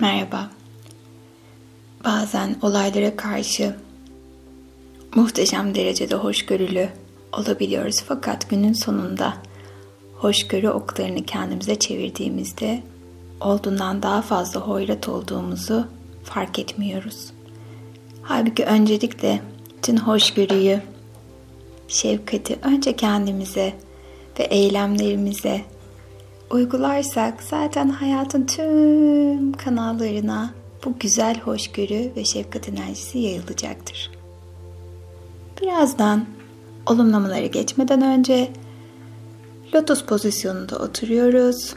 Merhaba. Bazen olaylara karşı muhteşem derecede hoşgörülü olabiliyoruz fakat günün sonunda hoşgörü oklarını kendimize çevirdiğimizde olduğundan daha fazla hoyrat olduğumuzu fark etmiyoruz. Halbuki öncelikle tüm hoşgörüyü, şefkati önce kendimize ve eylemlerimize uygularsak zaten hayatın tüm kanallarına bu güzel hoşgörü ve şefkat enerjisi yayılacaktır. Birazdan olumlamaları geçmeden önce lotus pozisyonunda oturuyoruz.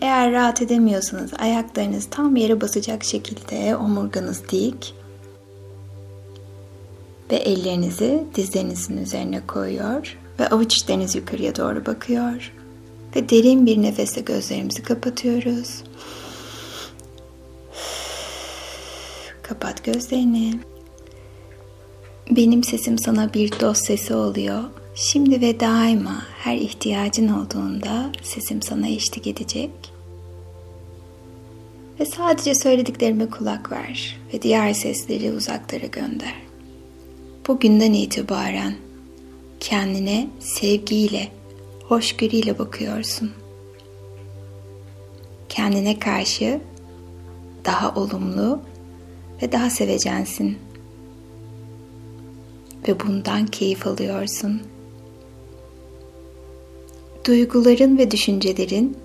Eğer rahat edemiyorsanız ayaklarınız tam yere basacak şekilde omurganız dik ve ellerinizi dizlerinizin üzerine koyuyor ve avuç içleriniz yukarıya doğru bakıyor. Ve derin bir nefesle gözlerimizi kapatıyoruz. Kapat gözlerini. Benim sesim sana bir dost sesi oluyor. Şimdi ve daima her ihtiyacın olduğunda sesim sana eşlik edecek. Ve sadece söylediklerime kulak ver ve diğer sesleri uzaklara gönder. Bugünden itibaren kendine sevgiyle hoşgörüyle bakıyorsun. Kendine karşı daha olumlu ve daha sevecensin. Ve bundan keyif alıyorsun. Duyguların ve düşüncelerin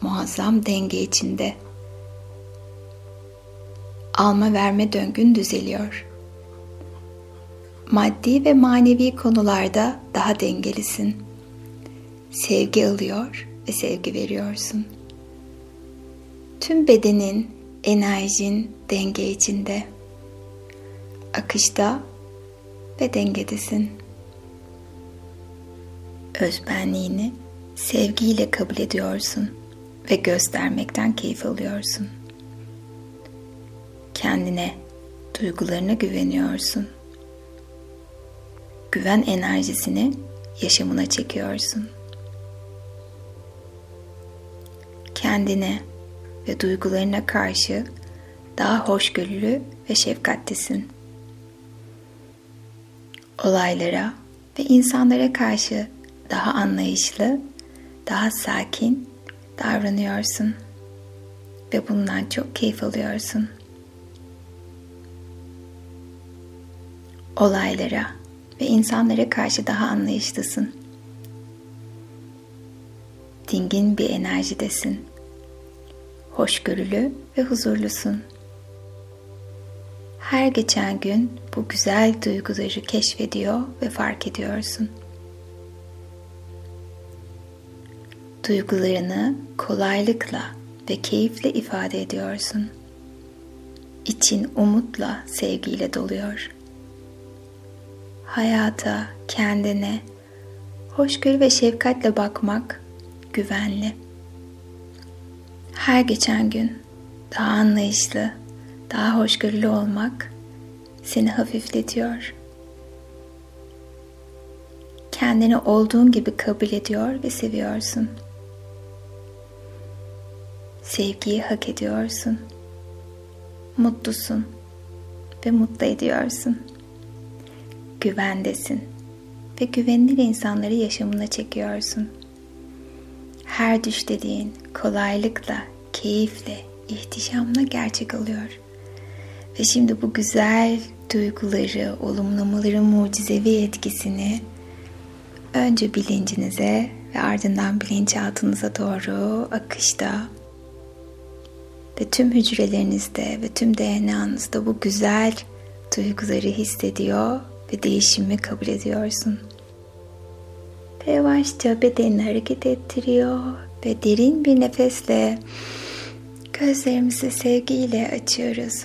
muazzam denge içinde. Alma verme döngün düzeliyor. Maddi ve manevi konularda daha dengelisin sevgi alıyor ve sevgi veriyorsun. Tüm bedenin, enerjin denge içinde. Akışta ve dengedesin. Özbenliğini sevgiyle kabul ediyorsun ve göstermekten keyif alıyorsun. Kendine, duygularına güveniyorsun. Güven enerjisini yaşamına çekiyorsun.'' Kendine ve duygularına karşı daha hoşgörülü ve şefkatlisin. Olaylara ve insanlara karşı daha anlayışlı, daha sakin davranıyorsun ve bundan çok keyif alıyorsun. Olaylara ve insanlara karşı daha anlayışlısın. Dingin bir enerjidesin hoşgörülü ve huzurlusun. Her geçen gün bu güzel duyguları keşfediyor ve fark ediyorsun. Duygularını kolaylıkla ve keyifle ifade ediyorsun. İçin umutla, sevgiyle doluyor. Hayata, kendine hoşgörü ve şefkatle bakmak güvenli her geçen gün daha anlayışlı, daha hoşgörülü olmak seni hafifletiyor. Kendini olduğun gibi kabul ediyor ve seviyorsun. Sevgiyi hak ediyorsun. Mutlusun ve mutlu ediyorsun. Güvendesin ve güvenilir insanları yaşamına çekiyorsun. Her düş dediğin kolaylıkla keyifle, ihtişamla gerçek oluyor. Ve şimdi bu güzel duyguları, olumlamaların mucizevi etkisini önce bilincinize ve ardından bilinçaltınıza doğru akışta ve tüm hücrelerinizde ve tüm DNA'nızda bu güzel duyguları hissediyor ve değişimi kabul ediyorsun. Ve yavaşça bedenini hareket ettiriyor ve derin bir nefesle gözlerimizi sevgiyle açıyoruz.